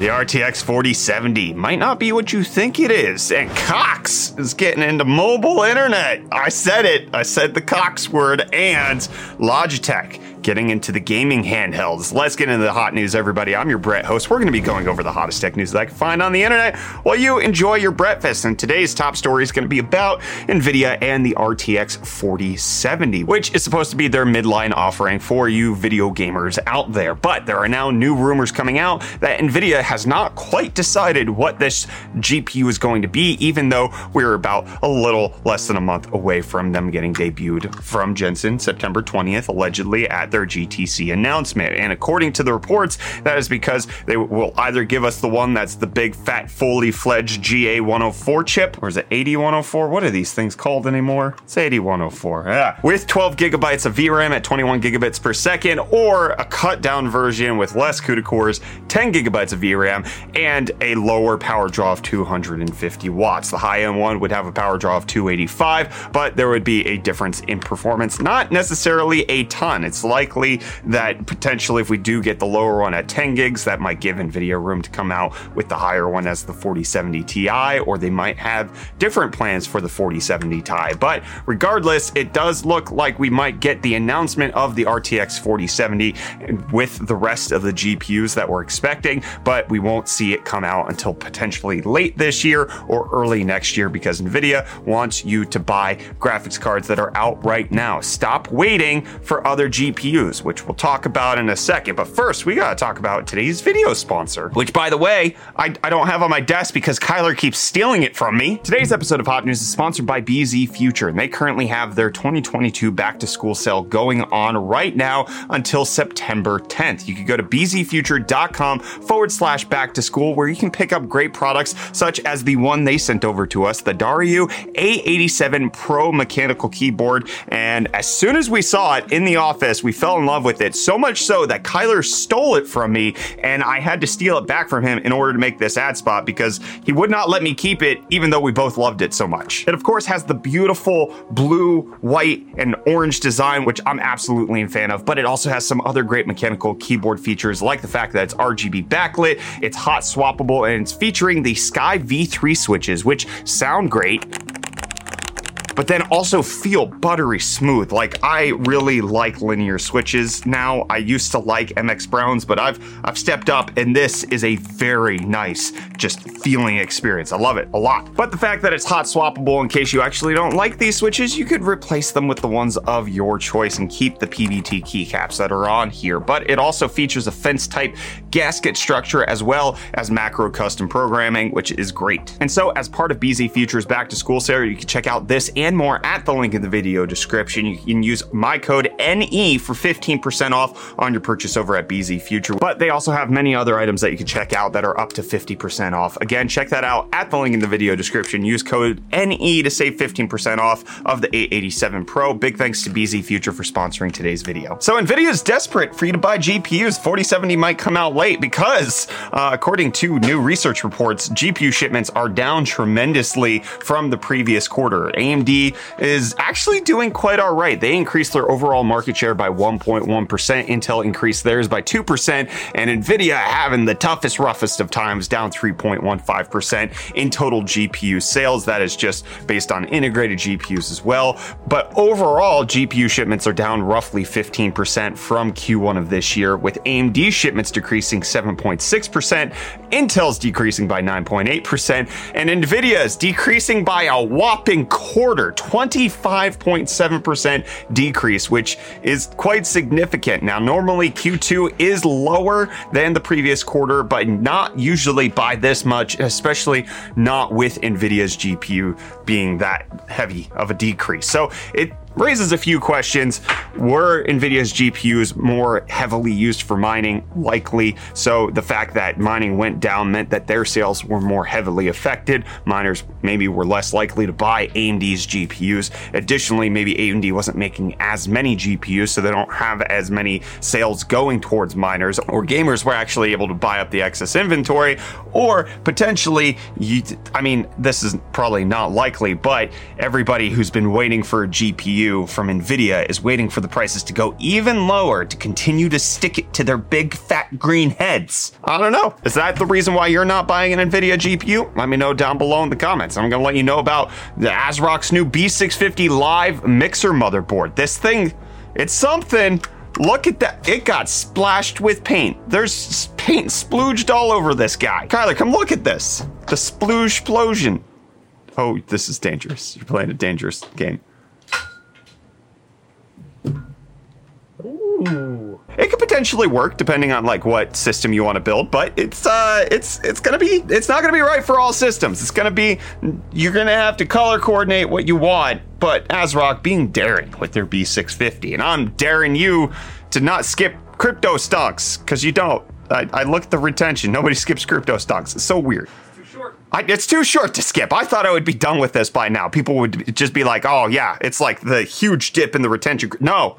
The RTX 4070 might not be what you think it is, and Cox is getting into mobile internet. I said it. I said the Cox word, and Logitech getting into the gaming handhelds. Let's get into the hot news, everybody. I'm your Brett host. We're going to be going over the hottest tech news that I can find on the internet while you enjoy your breakfast. And today's top story is going to be about NVIDIA and the RTX 4070, which is supposed to be their midline offering for you video gamers out there. But there are now new rumors coming out that NVIDIA has not quite decided what this GPU is going to be, even though we're about a little less than a month away from them getting debuted from Jensen September 20th, allegedly at their GTC announcement. And according to the reports, that is because they will either give us the one that's the big, fat, fully fledged GA104 chip, or is it 8104? What are these things called anymore? It's 8104. Yeah. With 12 gigabytes of VRAM at 21 gigabits per second, or a cut down version with less CUDA cores, 10 gigabytes of VRAM, and a lower power draw of 250 watts. The high end one would have a power draw of 285, but there would be a difference in performance, not necessarily a ton. It's likely that potentially if we do get the lower one at 10 gigs, that might give NVIDIA room to come out with the higher one as the 4070 Ti, or they might have different plans for the 4070 Ti. But regardless, it does look like we might get the announcement of the RTX 4070 with the rest of the GPUs that we're expecting, but we won't see it come out until potentially late this year or early next year because NVIDIA wants you to buy graphics cards that are out right now. Stop waiting for other GPUs GPUs, which we'll talk about in a second. But first, we gotta talk about today's video sponsor, which, by the way, I, I don't have on my desk because Kyler keeps stealing it from me. Today's episode of Hot News is sponsored by BZ Future, and they currently have their 2022 back to school sale going on right now until September 10th. You can go to bzfuture.com forward slash back to school where you can pick up great products such as the one they sent over to us, the Dario A87 Pro mechanical keyboard. And as soon as we saw it in the office, we fell in love with it so much so that Kyler stole it from me and I had to steal it back from him in order to make this ad spot because he would not let me keep it even though we both loved it so much. It of course has the beautiful blue, white, and orange design, which I'm absolutely a fan of, but it also has some other great mechanical keyboard features like the fact that it's RGB backlit, it's hot swappable, and it's featuring the Sky V3 switches, which sound great but then also feel buttery smooth. Like I really like linear switches now. I used to like MX Browns, but I've I've stepped up and this is a very nice just feeling experience. I love it a lot. But the fact that it's hot swappable in case you actually don't like these switches, you could replace them with the ones of your choice and keep the PBT keycaps that are on here. But it also features a fence type gasket structure as well as macro custom programming, which is great. And so as part of BZ Futures back to school sale, you can check out this and and more at the link in the video description. You can use my code NE for 15% off on your purchase over at BZ Future. But they also have many other items that you can check out that are up to 50% off. Again, check that out at the link in the video description. Use code NE to save 15% off of the A87 Pro. Big thanks to BZ Future for sponsoring today's video. So Nvidia is desperate for you to buy GPUs. 4070 might come out late because, uh, according to new research reports, GPU shipments are down tremendously from the previous quarter. AMD is actually doing quite all right. They increased their overall market share by 1.1%. Intel increased theirs by 2%, and Nvidia having the toughest, roughest of times, down 3.15% in total GPU sales. That is just based on integrated GPUs as well. But overall, GPU shipments are down roughly 15% from Q1 of this year, with AMD shipments decreasing 7.6%, Intel's decreasing by 9.8%, and Nvidia is decreasing by a whopping quarter 25.7% decrease, which is quite significant. Now, normally Q2 is lower than the previous quarter, but not usually by this much, especially not with NVIDIA's GPU being that heavy of a decrease. So it raises a few questions. Were NVIDIA's GPUs more heavily used for mining? Likely. So the fact that mining went down meant that their sales were more heavily affected. Miners maybe were less likely to buy AMD's GPUs. Additionally, maybe AMD wasn't making as many GPUs, so they don't have as many sales going towards miners, or gamers were actually able to buy up the excess inventory, or potentially, you, I mean, this is probably not likely, but everybody who's been waiting for a GPU GPU from NVIDIA is waiting for the prices to go even lower to continue to stick it to their big fat green heads. I don't know. Is that the reason why you're not buying an NVIDIA GPU? Let me know down below in the comments. I'm going to let you know about the ASRock's new B650 Live mixer motherboard. This thing, it's something. Look at that. It got splashed with paint. There's paint splooged all over this guy. Kyler, come look at this. The splooge explosion. Oh, this is dangerous. You're playing a dangerous game. It could potentially work depending on like what system you want to build, but it's uh it's it's gonna be it's not gonna be right for all systems. It's gonna be you're gonna have to color coordinate what you want. But ASRock being daring with their B650, and I'm daring you to not skip crypto stonks because you don't. I, I look at the retention. Nobody skips crypto stonks. It's so weird. I, it's too short to skip. I thought I would be done with this by now. People would just be like, "Oh yeah, it's like the huge dip in the retention." No,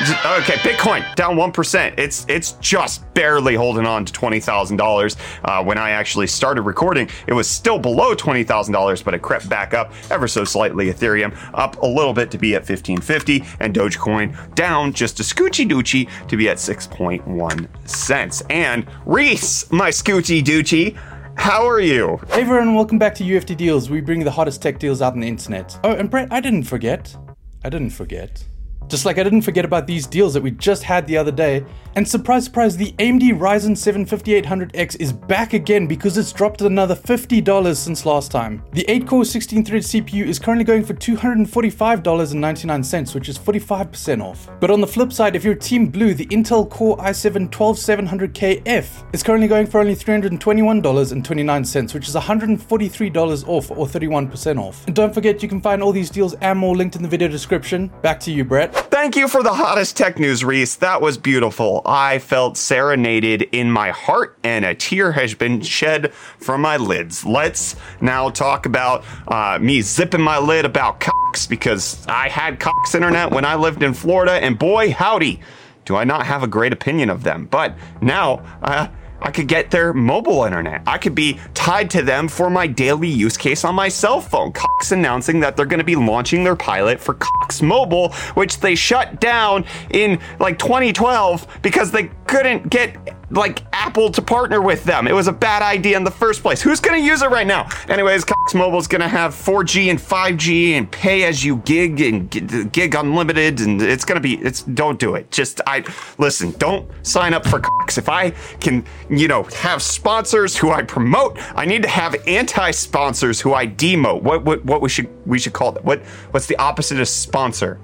okay, Bitcoin down one percent. It's it's just barely holding on to twenty thousand uh, dollars. When I actually started recording, it was still below twenty thousand dollars, but it crept back up ever so slightly. Ethereum up a little bit to be at fifteen fifty, and Dogecoin down just a scoochie doochie to be at six point one cents. And Reese, my scoochie doochie. How are you? Hey everyone, welcome back to UFD Deals. We bring the hottest tech deals out on the internet. Oh, and Brett, I didn't forget. I didn't forget. Just like I didn't forget about these deals that we just had the other day. And surprise, surprise, the AMD Ryzen 7 5800X is back again because it's dropped another $50 since last time. The 8 core 16 thread CPU is currently going for $245.99, which is 45% off. But on the flip side, if you're Team Blue, the Intel Core i7 12700KF is currently going for only $321.29, which is $143 off or 31% off. And don't forget, you can find all these deals and more linked in the video description. Back to you, Brett. Thank you for the hottest tech news, Reese. That was beautiful. I felt serenaded in my heart, and a tear has been shed from my lids. Let's now talk about uh, me zipping my lid about Cox because I had Cox Internet when I lived in Florida, and boy, howdy, do I not have a great opinion of them. But now, uh, I could get their mobile internet. I could be tied to them for my daily use case on my cell phone. Announcing that they're going to be launching their pilot for Cox Mobile, which they shut down in like 2012 because they couldn't get like Apple to partner with them. It was a bad idea in the first place. Who's going to use it right now? Anyways, Cox Mobile is going to have 4G and 5G and pay as you gig and gig unlimited and it's going to be it's don't do it. Just I listen, don't sign up for Cox. If I can, you know, have sponsors who I promote, I need to have anti-sponsors who I demote. What what what we should we should call that? What what's the opposite of sponsor?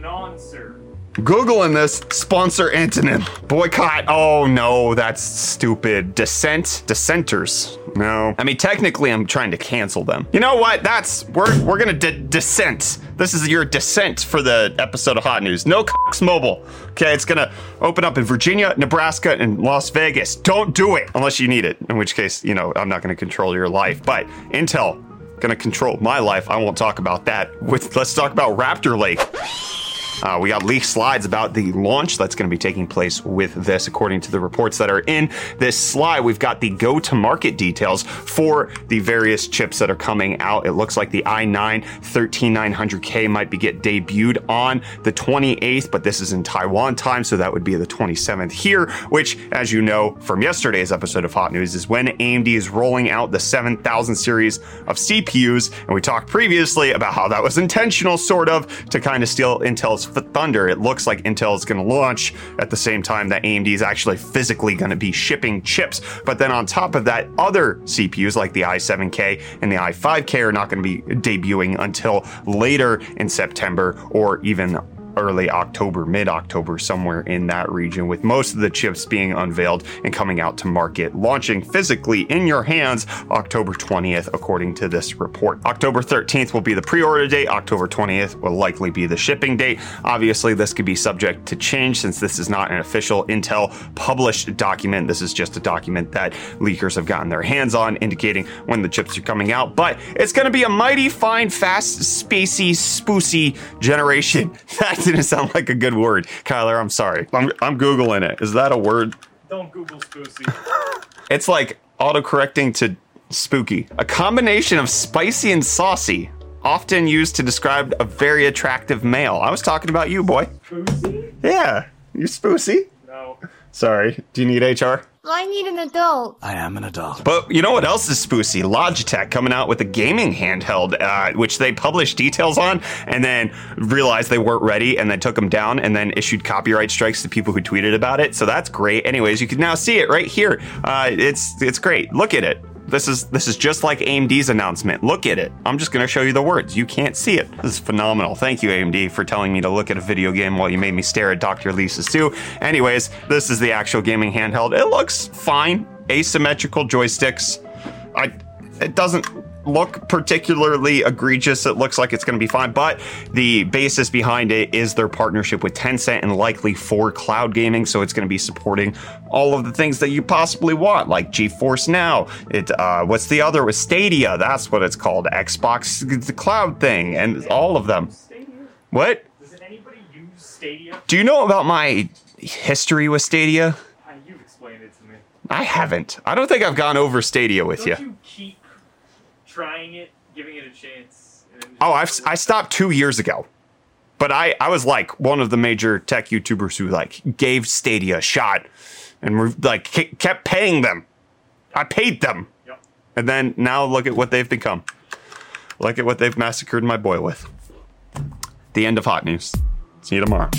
Non-sir. Googling this sponsor antonym. Boycott. Oh no, that's stupid. Dissent. Dissenters. No. I mean, technically, I'm trying to cancel them. You know what? That's we're we're gonna d- dissent. This is your dissent for the episode of Hot News. No Cox Mobile. Okay, it's gonna open up in Virginia, Nebraska, and Las Vegas. Don't do it unless you need it. In which case, you know, I'm not gonna control your life. But Intel gonna control my life. I won't talk about that. With let's talk about Raptor Lake. Uh, we got leaked slides about the launch that's going to be taking place with this, according to the reports that are in this slide. We've got the go to market details for the various chips that are coming out. It looks like the i9 13900K might be get debuted on the 28th, but this is in Taiwan time, so that would be the 27th here, which, as you know from yesterday's episode of Hot News, is when AMD is rolling out the 7000 series of CPUs. And we talked previously about how that was intentional, sort of, to kind of steal Intel's thunder. It looks like Intel is going to launch at the same time that AMD is actually physically going to be shipping chips. But then on top of that, other CPUs like the i7K and the i5K are not going to be debuting until later in September or even early October, mid October, somewhere in that region, with most of the chips being unveiled and coming out to market, launching physically in your hands October 20th, according to this report. October 13th will be the pre order date, October 20th will likely be the shipping date. Obviously, this could be subject to change since this is not an official Intel published document. This is just a document that leakers have gotten their hands on, indicating when the chips are coming out. But it's going to be a mighty fine, fast, spacey, spoosy generation. That didn't sound like a good word. Kyler, I'm sorry. I'm, I'm Googling it. Is that a word? Don't Google Spoosy. It's like autocorrecting to spooky. A combination of spicy and saucy. often used to describe a very attractive male. I was talking about you, boy. Boozy? Yeah, you spoosy. No. Sorry. Do you need HR? I need an adult. I am an adult. But you know what else is spoosy? Logitech coming out with a gaming handheld, uh, which they published details on, and then realized they weren't ready, and then took them down, and then issued copyright strikes to people who tweeted about it. So that's great. Anyways, you can now see it right here. Uh, it's it's great. Look at it. This is this is just like AMD's announcement. Look at it. I'm just gonna show you the words. You can't see it. This is phenomenal. Thank you, AMD, for telling me to look at a video game while you made me stare at Dr. Lisa Su. Anyways, this is the actual gaming handheld. It looks fine. Asymmetrical joysticks. I it doesn't look particularly egregious. It looks like it's going to be fine, but the basis behind it is their partnership with Tencent and likely for cloud gaming. So it's going to be supporting all of the things that you possibly want, like GeForce Now. It uh, what's the other with Stadia? That's what it's called. Xbox the cloud thing, and all of them. What? Does anybody use Stadia? Do you know about my history with Stadia? Uh, you explained it to me. I haven't. I don't think I've gone over Stadia with you. you keep trying it, giving it a chance? And then just- Oh, I've I stopped two years ago, but I I was like one of the major tech YouTubers who like gave Stadia a shot, and re- like ke- kept paying them. I paid them, Yep. and then now look at what they've become. Look at what they've massacred my boy with. The end of hot news. See you tomorrow.